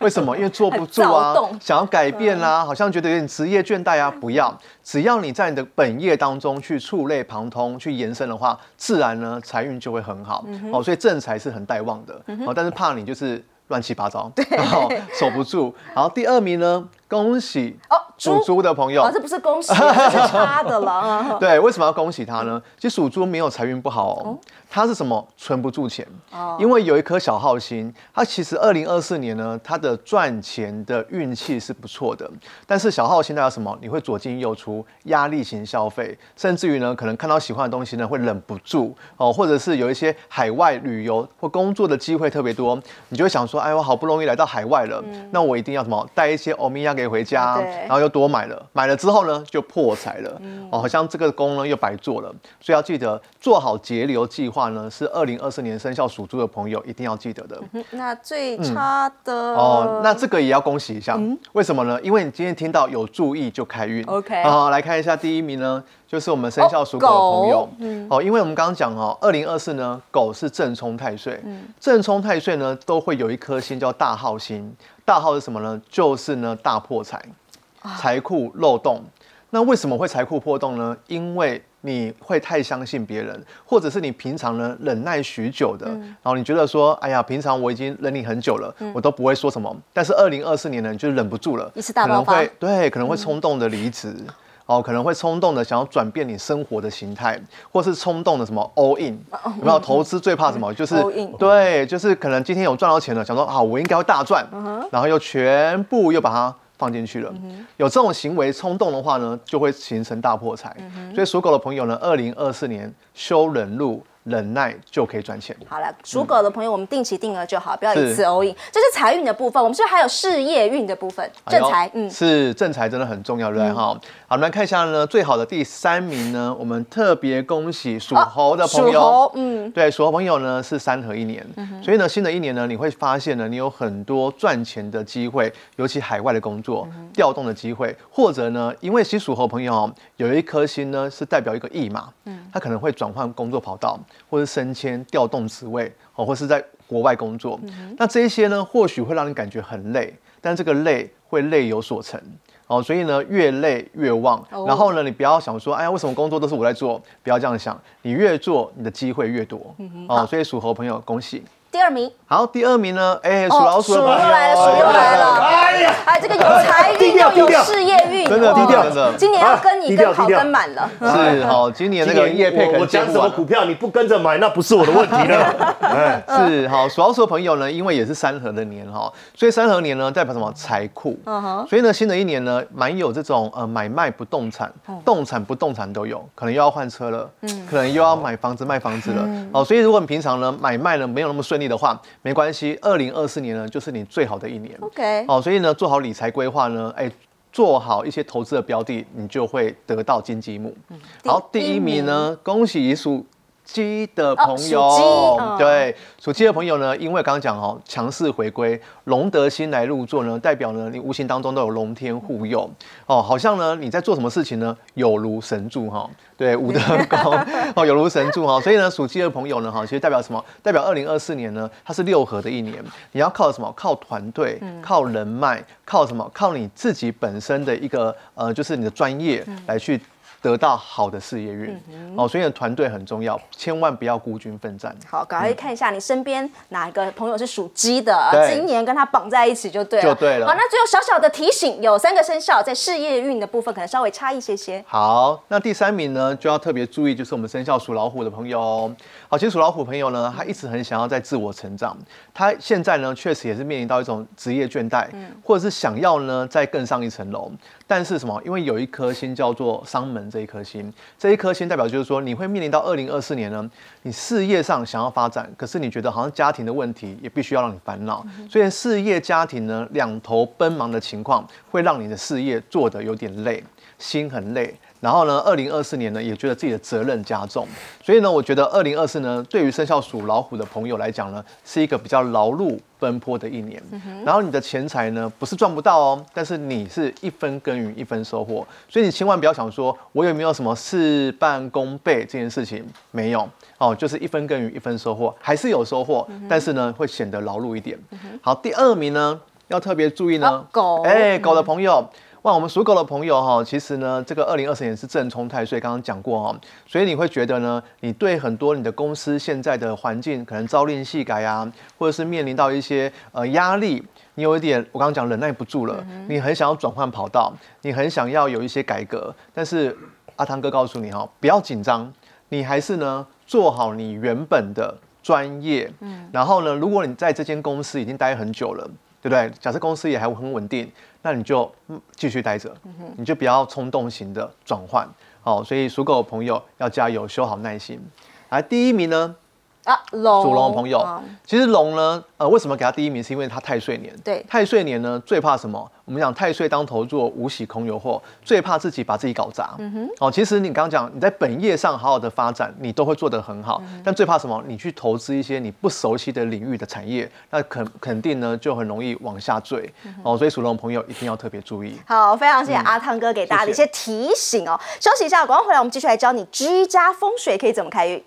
为什么？因为坐不住啊想要改变啦、好像觉得有点职业倦怠啊。不要，只要你在你的本业当中去触类旁通、去延伸的话，自然呢财运就会很好。哦，所以正财是很带旺的。哦，但是怕你就是乱七八糟，然后 守不住。然后第二名呢，恭喜哦，属猪的朋友啊，。这不是恭喜，这是差的了。嗯 对，为什么要恭喜他呢？其实属猪没有财运不好哦，他是什么？存不住钱哦，因为有一颗小号星，他其实二零二四年呢，他的赚钱的运气是不错的，但是小号星代表什么？你会左进右出，压力型消费，甚至于呢，可能看到喜欢的东西呢，会忍不住哦，或者是有一些海外旅游或工作的机会特别多，你就会想说，哎，我好不容易来到海外了，那我一定要什么带一些欧米亚给回家，对然后又多买了，买了之后呢，就破财了，哦，好像这个工呢又白做了，所以要记得做好节流计划呢，是二零二四年生肖属猪的朋友一定要记得的。嗯那最差的哦，那这个也要恭喜一下，为什么呢？因为你今天听到有注意就开运。OK 好，来看一下第一名呢，就是我们生肖属狗的朋友。哦，因为我们刚刚讲哦，二零二四呢，狗是正冲太岁，正冲太岁呢都会有一颗星叫大号星，大号是什么呢？就是呢大破财，财库漏洞。那为什么会财库破洞呢？因为你会太相信别人，或者是你平常呢忍耐许久的，然后你觉得说，哎呀，平常我已经忍你很久了，我都不会说什么。但是二零二四年呢，你就忍不住了，一次大可能爆发会对，可能会冲动的离职。哦，可能会冲动的想要转变你生活的形态，或是冲动的什么 all in，有没有？投资最怕什么？就是 all in 对，就是可能今天有赚到钱了，想说啊，我应该会大赚，然后又全部又把它放进去了。有这种行为冲动的话呢，就会形成大破财。所以属狗的朋友呢，二零二四年修忍路、忍耐就可以赚钱。好了，属狗的朋友，我们定期定额就好，不要一次 all in。这是财运的部分，我们是不是还有事业运的部分？正财，嗯，哎是正财真的很重要，对不对？哈、好，我们来看一下呢，最好的第三名呢，我们特别恭喜属猴的朋友。属猴，嗯，对，属猴朋友呢是三合一年，所以呢，新的一年呢，你会发现呢，你有很多赚钱的机会，尤其海外的工作、调动的机会，或者呢，因为其实属猴朋友哦有一颗星呢是代表一个驿马，他可能会转换工作跑道，或是升迁、调动职位，哦，或是在国外工作。那这一些呢，或许会让你感觉很累，但这个累会累有所成。哦，所以呢，越累越旺。哦然后呢，你不要想说，哎呀，为什么工作都是我在做？不要这样想，你越做，你的机会越多。哦，所以属猴朋友，恭喜。第二名，好，第二名呢？哎，属哦老鼠的鼠朋友。又来了，鼠又来了。哎呀，哎，这个有财运又有事业运，真的低调。真的。今年要跟你跟好跟满了。是好，今年那个叶配可能我我讲什么股票你不跟着买，那不是我的问题了。哎，是好，属老鼠的朋友呢，因为也是三合的年哈，所以三合年呢代表什么？财库，所以呢新的一年呢蛮有这种呃买卖不动产、动产不动产都有，可能又要换车了，可能又要买房子卖房子了，哦，所以如果你平常呢买卖呢没有那么顺利的话，没关系，二零二四年呢就是你最好的一年。OK，哦，所以呢，做好理财规划呢，哎，做好一些投资的标的，你就会得到金鸡母。好，第一名名呢，恭喜属鸡的朋友。对，属鸡的朋友呢，因为刚刚讲哦，强势回归，龙德星来入座呢，代表呢，你无形当中都有龙天护佑。哦，好像呢，你在做什么事情呢，有如神助哈。对，武德高哦，有如神助哈。所以呢，属鸡的朋友呢，哈，其实代表什么？代表二零二四年呢，它是六合的一年，你要靠什么？靠团队，靠人脉，靠什么？靠你自己本身的一个呃，就是你的专业来去。得到好的事业运、哦，所以呢团队很重要，千万不要孤军奋战。好，赶快看一下你身边哪一个朋友是属鸡的，对今年跟他绑在一起就对了。就对了好，那最后小小的提醒，有三个生肖在事业运的部分可能稍微差一些些。好，那第三名呢，就要特别注意，就是我们生肖属老虎的朋友哦。好，其实属老虎朋友呢，他一直很想要在自我成长，他现在呢，确实也是面临到一种职业倦怠，或者是想要呢再更上一层楼。但是什么？因为有一颗星叫做商门这一颗星，这一颗星代表就是说，你会面临到二零二四年呢，你事业上想要发展，可是你觉得好像家庭的问题也必须要让你烦恼，所以事业家庭呢两头奔忙的情况，会让你的事业做得有点累，心很累。然后呢，二零二四年呢，也觉得自己的责任加重，所以呢，我觉得二零二四呢，对于生肖属老虎的朋友来讲呢，是一个比较劳碌奔波的一年。然后你的钱财呢，不是赚不到哦，但是你是一分耕耘一分收获，所以你千万不要想说我有没有什么事半功倍这件事情，没有哦，就是一分耕耘一分收获，还是有收获，但是呢，会显得劳碌一点。好，第二名呢，要特别注意呢，哦狗哎，狗的朋友。哇，我们属狗的朋友哈，其实呢，这个二零二四年是正冲太岁，刚刚讲过哈，所以你会觉得呢，你对很多你的公司现在的环境可能朝令夕改啊，或者是面临到一些呃压力，你有一点我刚刚讲忍耐不住了，你很想要转换跑道，你很想要有一些改革，但是阿汤哥告诉你哈，不要紧张，你还是呢做好你原本的专业，嗯，然后呢，如果你在这间公司已经待很久了。对不对？假设公司也还很稳定，那你就嗯继续待着，你就不要冲动型的转换。好，所以属狗的朋友要加油，修好耐心。来，第一名呢，啊，龙属龙的朋友啊，其实龙呢，呃，为什么给他第一名？是因为他太岁年。对太岁年呢，最怕什么？我们讲太岁当头坐，无喜空有祸，最怕自己把自己搞砸。嗯哼。哦，其实你刚刚讲，你在本业上好好的发展，你都会做得很好。但最怕什么？你去投资一些你不熟悉的领域的产业，那肯肯定呢就很容易往下坠。哦，所以属龙的朋友一定要特别注意。好，非常谢谢阿汤哥给大家的一些提醒哦。休息一下，广告回来，我们继续来教你居家风水可以怎么开运。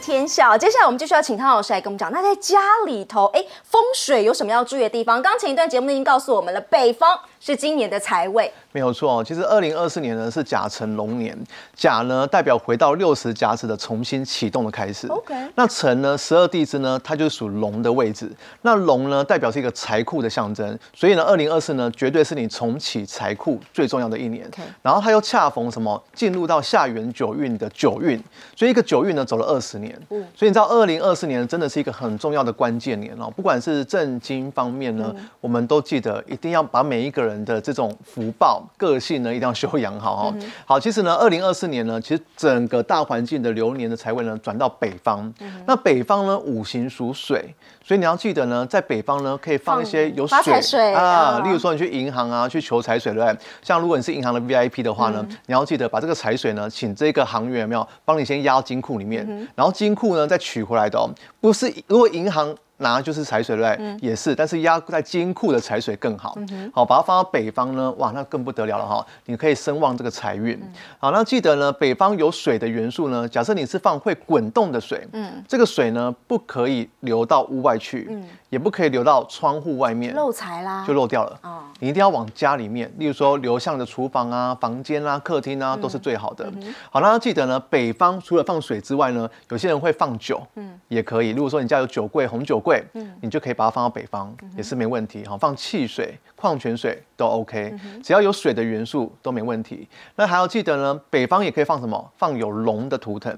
天下。接下来我们继续要请汤老师来跟我们讲，那在家里头，哎，风水有什么要注意的地方？刚前一段节目已经告诉我们了，北方是今年的财位，没有错，其实二零二四年呢是甲辰龙年，甲呢代表回到六十甲子的重新启动的开始。OK 那辰呢，十二地支呢，它就属龙的位置。那龙呢，代表是一个财库的象征，所以呢，二零二四呢，绝对是你重启财库最重要的一年。OK 然后它又恰逢什么，进入到下元九运的九运，所以一个九运呢走了二十年。嗯所以你知道，二零二四年真的是一个很重要的关键年哦，不管是正经方面呢，我们都记得一定要把每一个人的这种福报、个性呢，一定要修养好哦。好，其实呢，二零二四年呢，其实整个大环境的流年的财位呢，转到北方。那北方呢，五行属水，所以你要记得呢，在北方呢，可以放一些有水啊啊，例如说你去银行啊，去求财水，对不对？像如果你是银行的 VIP 的话呢，嗯你要记得把这个财水呢，请这个行员有没有帮你先压到金库里面，然后金库呢再取回来的哦，不是如果银行。拿就是财水，对不对？也是，但是压在金库的财水更好。好，把它放到北方呢，哇，那更不得了了哈！你可以声望这个财运。好，那记得呢，北方有水的元素呢，假设你是放会滚动的水，嗯，这个水呢不可以流到屋外去，嗯，也不可以流到窗户外面，漏财啦，就漏掉了。哦，你一定要往家里面，例如说流向的厨房啊、房间啊、客厅啊，都是最好的。好，那要记得呢，北方除了放水之外呢，有些人会放酒，嗯，也可以。如果说你家有酒柜、红酒柜，嗯，你就可以把它放到北方，也是没问题。好，放汽水、矿泉水都 OK，只要有水的元素都没问题。那还要记得呢，北方也可以放什么？放有龙的图腾，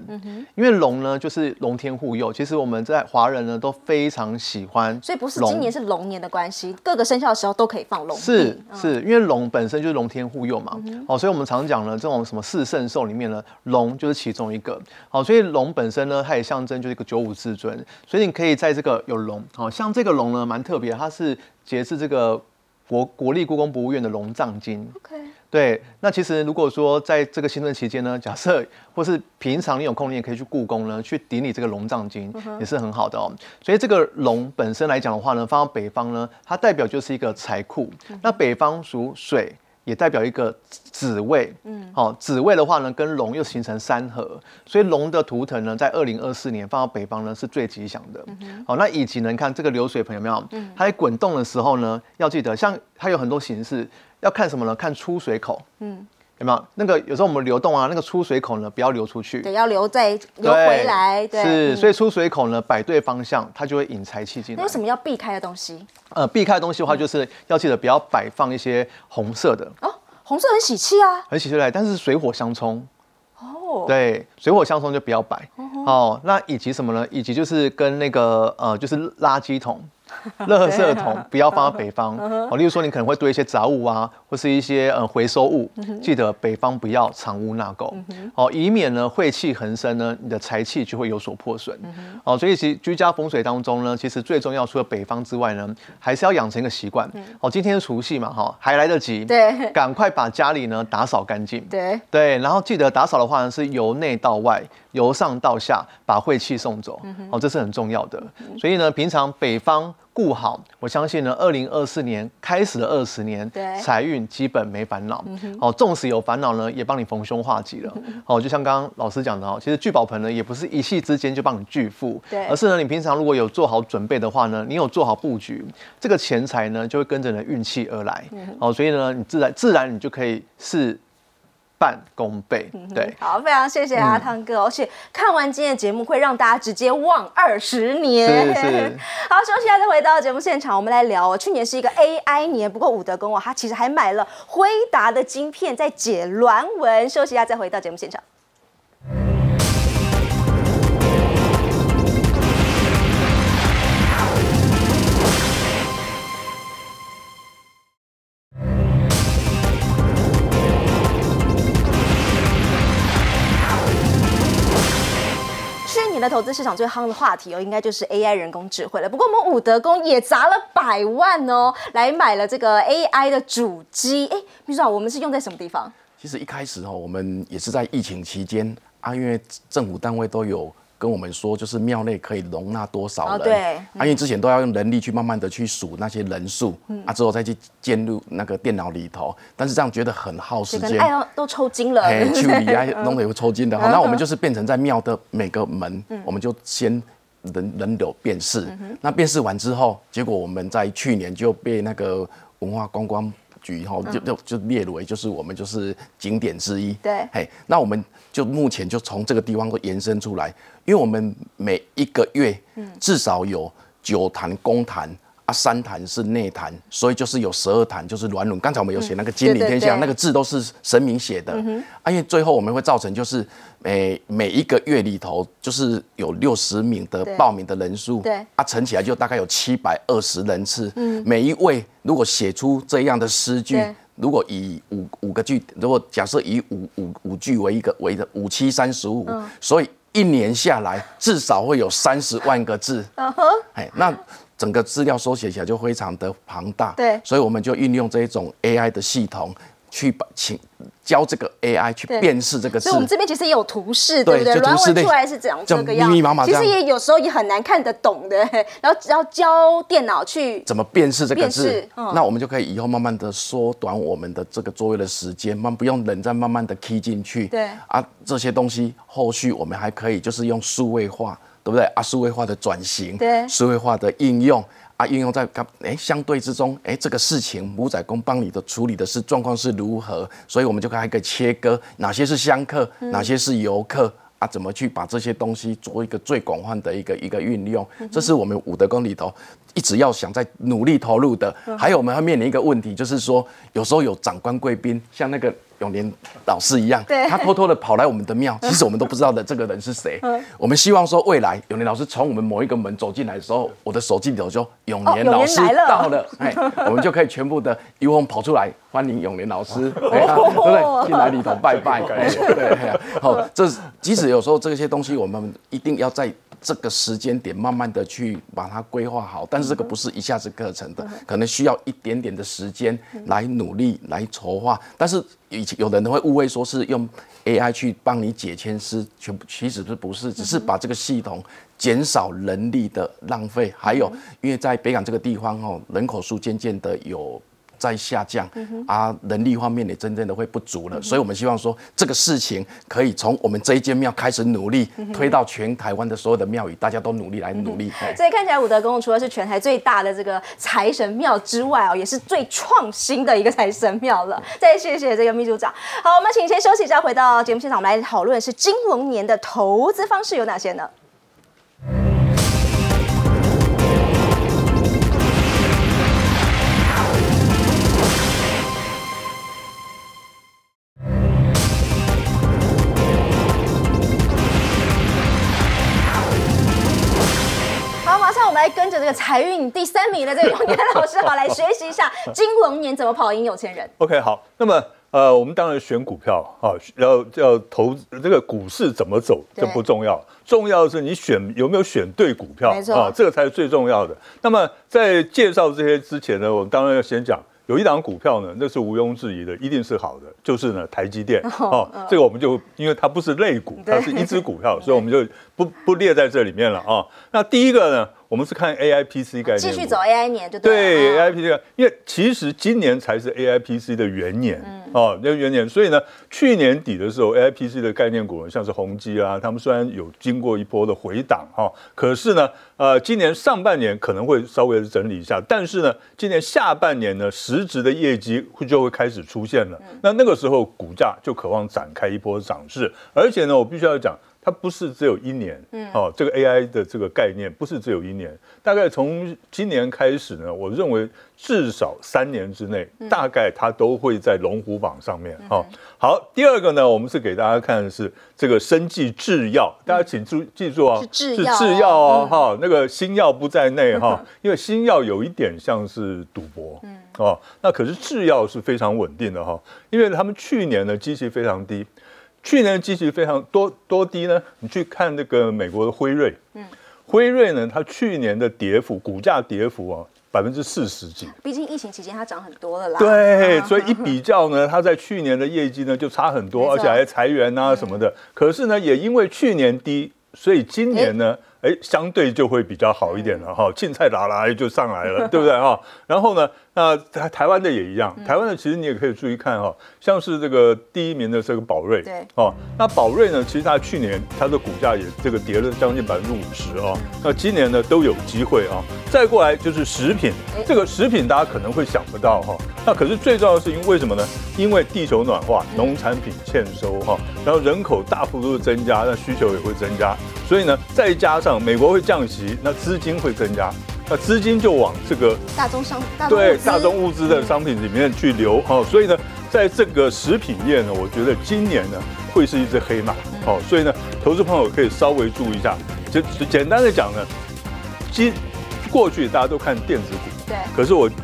因为龙呢就是龙天护佑。其实我们在华人呢都非常喜欢，所以不是今年是龙年的关系，各个生肖的时候都可以放龙。是是，因为龙本身就是龙天护佑嘛。哦，所以我们常讲呢，这种什么四圣兽里面呢，龙就是其中一个。好，所以龙本身呢，它也象征就是一个九五至尊。所以你可以在这个有龙，好像这个龙呢蛮特别，它是节制这个国国立故宫博物院的龙藏经。OK，对。那其实如果说在这个新政期间呢，假设或是平常你有空，你也可以去故宫呢，去顶礼这个龙藏经，也是很好的哦。所以这个龙本身来讲的话呢，放到北方呢，它代表就是一个财库。那北方属水。也代表一个子位，嗯，好，子位的话呢，跟龙又形成三合，所以龙的图腾呢，在二零二四年放到北方呢，是最吉祥的。好，那以及呢，看这个流水盆有没有？嗯，它在滚动的时候呢，要记得，像它有很多形式，要看什么呢？看出水口，嗯。有没有那个有时候我们流动啊，那个出水口呢，不要流出去，对，要留在流回来，对，是，所以出水口呢摆对方向，它就会引财气进来。有什么要避开的东西？呃，避开的东西的话，就是要记得不要摆放一些红色的哦，红色很喜气啊，很喜气来，但是水火相冲哦，对，水火相冲就不要摆哦。那以及什么呢？以及就是跟那个呃，就是垃圾桶。垃圾桶不要放到北方。哦，例如说你可能会堆一些杂物啊，或是一些呃回收物，记得北方不要藏污纳垢。哦，以免呢晦气横生呢，你的财气就会有所破损。哦。所以其实居家风水当中呢，其实最重要除了北方之外呢，还是要养成一个习惯。哦。今天除夕嘛哈，还来得及，对，赶快把家里呢打扫干净，对。对，然后记得打扫的话呢是由内到外，由上到下把晦气送走。哦，这是很重要的。所以呢，平常北方。顾好，我相信呢，二零二四年开始的二十年，财运基本没烦恼。哦，纵使有烦恼呢，也帮你逢凶化吉了。哦，就像刚刚老师讲的哦，其实聚宝盆呢，也不是一夕之间就帮你聚富，而是呢，你平常如果有做好准备的话呢，你有做好布局，这个钱财呢，就会跟着你的运气而来。哦，所以呢，你自然自然你就可以是。半功倍，对，好，非常谢谢阿汤哥，而且看完今天的节目会让大家直接忘二十年。是是。好，休息一下再回到节目现场，我们来聊。去年是一个 AI 年，不过伍德公哦，他其实还买了辉达的晶片在解乱文。休息一下再回到节目现场。年的投资市场最夯的话题哦，应该就是 AI 人工智慧了。不过我们武德公也砸了百万哦，来买了这个 AI 的主机。哎，秘书长，我们是用在什么地方？其实一开始哦，我们也是在疫情期间啊，因为政府单位都有。跟我们说，就是庙内可以容纳多少人？对，因为之前都要用人力去慢慢的去数那些人数，啊，之后再去建入那个电脑里头，但是这样觉得很耗时间，哎都抽筋了，哎，去理啊，弄得会抽筋的。好，那我们就是变成在庙的每个门，我们就先人人流辨识，那辨识完之后，结果我们在去年就被那个文化观光。局哈就就就列为就是我们就是景点之一，对，嘿，那我们就目前就从这个地方都延伸出来，因为我们每一个月至少有九坛公坛。三坛是内坛，所以就是有十二坛，就是软轮。刚才我们有写那个金陵天下，那个字都是神明写的。啊，因为最后我们会造成就是每每一个月里头就是有六十名的报名的人数，对，啊，乘起来就大概有七百二十人次。嗯，每一位如果写出这样的诗句，如果以五五个句，如果假设以五五五句为一个为的五七三十五，所以一年下来至少会有三十万个字。哎，那。整个资料收写起来就非常的庞大，对，所以我们就运用这一种 AI 的系统，去把请教这个 AI 去辨识这个字。所以，我们这边其实也有图示，对不对？软文出来是长这个样，就密密麻麻其实也有时候也很难看得懂的，然后只要教电脑去怎么辨识这个字嗯，那我们就可以以后慢慢的缩短我们的这个作业的时间，慢不用人再慢慢的 key 进去。对。啊，这些东西后续我们还可以就是用数位化，对不对？啊，数位化的转型，对数位化的应用。啊，应用在刚哎相对之中，哎，这个事情母仔公帮你的处理的是状况是如何，所以我们就还可以切割哪些是香客，嗯哪些是游客。啊，怎么去把这些东西做一个最广泛的一个一个运用？这是我们武德宫里头一直要想在努力投入的。还有我们要面临一个问题，就是说有时候有长官贵宾，像那个永年老师一样，对他偷偷的跑来我们的庙，其实我们都不知道的这个人是谁。我们希望说未来永年老师从我们某一个门走进来的时候，我的手机里头就永年老师到了，哎，我们就可以全部的一翁跑出来欢迎永年老师，对不对？进来里头拜拜，哎对，好，这是即使有时候这些东西我们一定要在。这个时间点慢慢的去把它规划好，但是这个不是一下子课程的，可能需要一点点的时间来努力来筹划。但是以前有的人会误会说是用 AI 去帮你解签师，全部其实是不是，只是把这个系统减少人力的浪费，还有因为在北港这个地方哦，人口数渐渐的有。在下降啊，人力方面也真正的会不足了，所以我们希望说这个事情可以从我们这一间庙开始努力，推到全台湾的所有的庙宇，大家都努力来努力。哎所以看起来武德宫除了是全台最大的这个财神庙之外哦，也是最创新的一个财神庙了。再谢谢这个秘书长。好，我们请先休息一下，回到节目现场，我们来讨论是金龙年的投资方式有哪些呢？跟着这个财运第三名的这个永年老师，好来学习一下金龙年怎么跑赢有钱人。OK，好，那么呃，我们当然选股票啊，要要投这个股市怎么走，对这不重要，重要的是你选有没有选对股票没错啊，这个才是最重要的。那么在介绍这些之前呢，我们当然要先讲。有一档股票呢，那是毋庸置疑的，一定是好的，就是呢台积电哦，这个我们就因为它不是类股，它是一只股票，所以我们就不不列在这里面了啊。那第一个呢，我们是看 AIPC 概念股，继续走 AI 年就对对。A I P C，因为其实今年才是 A I P C 的元年、哦，那个元年，所以呢，去年底的时候，A I P C 的概念股呢，像是宏基啊，他们虽然有经过一波的回档哈、哦，可是呢，呃，今年上半年可能会稍微的整理一下，但是呢，今年下半年呢，实质的业绩会就会开始出现了，那那个时候股价就渴望展开一波涨势，而且呢，我必须要讲。它不是只有一年，嗯。哦，这个 AI 的这个概念不是只有一年，大概从今年开始呢，我认为至少三年之内，大概它都会在龙虎榜上面。哦，好，第二个呢，我们是给大家看的是这个生技制药，大家请注记住啊，是制药哦。制药哦，哈，那个新药不在内哈，因为新药有一点像是赌博，嗯。哦，那可是制药是非常稳定的哈，因为他们去年的基期非常低。去年的基期非常多多低呢？你去看那个美国的辉瑞，嗯，辉瑞呢，它去年的跌幅，股价跌幅啊，百分之四十几。毕竟疫情期间它涨很多了啦。对，啊所以一比较呢，它在去年的业绩呢就差很多，而且还裁员啊什么的。可是呢，也因为去年低，所以今年呢，哎，相对就会比较好一点了哈。青菜拉拉就上来了，对不对哈？然后呢，那台台湾的也一样，台湾的其实你也可以注意看哈，像是这个第一名的这个宝瑞，对哦，那宝瑞呢，其实它去年它的股价也这个跌了将近百分之五十哦，那今年呢都有机会啊。再过来就是食品哎，这个食品大家可能会想不到哈，那可是最重要的是因为为什么呢？因为地球暖化，农产品欠收哈，然后人口大幅度的增加，那需求也会增加，所以呢，再加上美国会降息，那资金会增加。那资金就往这个大宗商大对大宗物资的商品里面去流、哦，所以呢，在这个食品业呢，我觉得今年呢会是一只黑马，哦、所以呢，投资朋友可以稍微注意一下。就简单的讲呢，今过去大家都看电子股，对。可是我认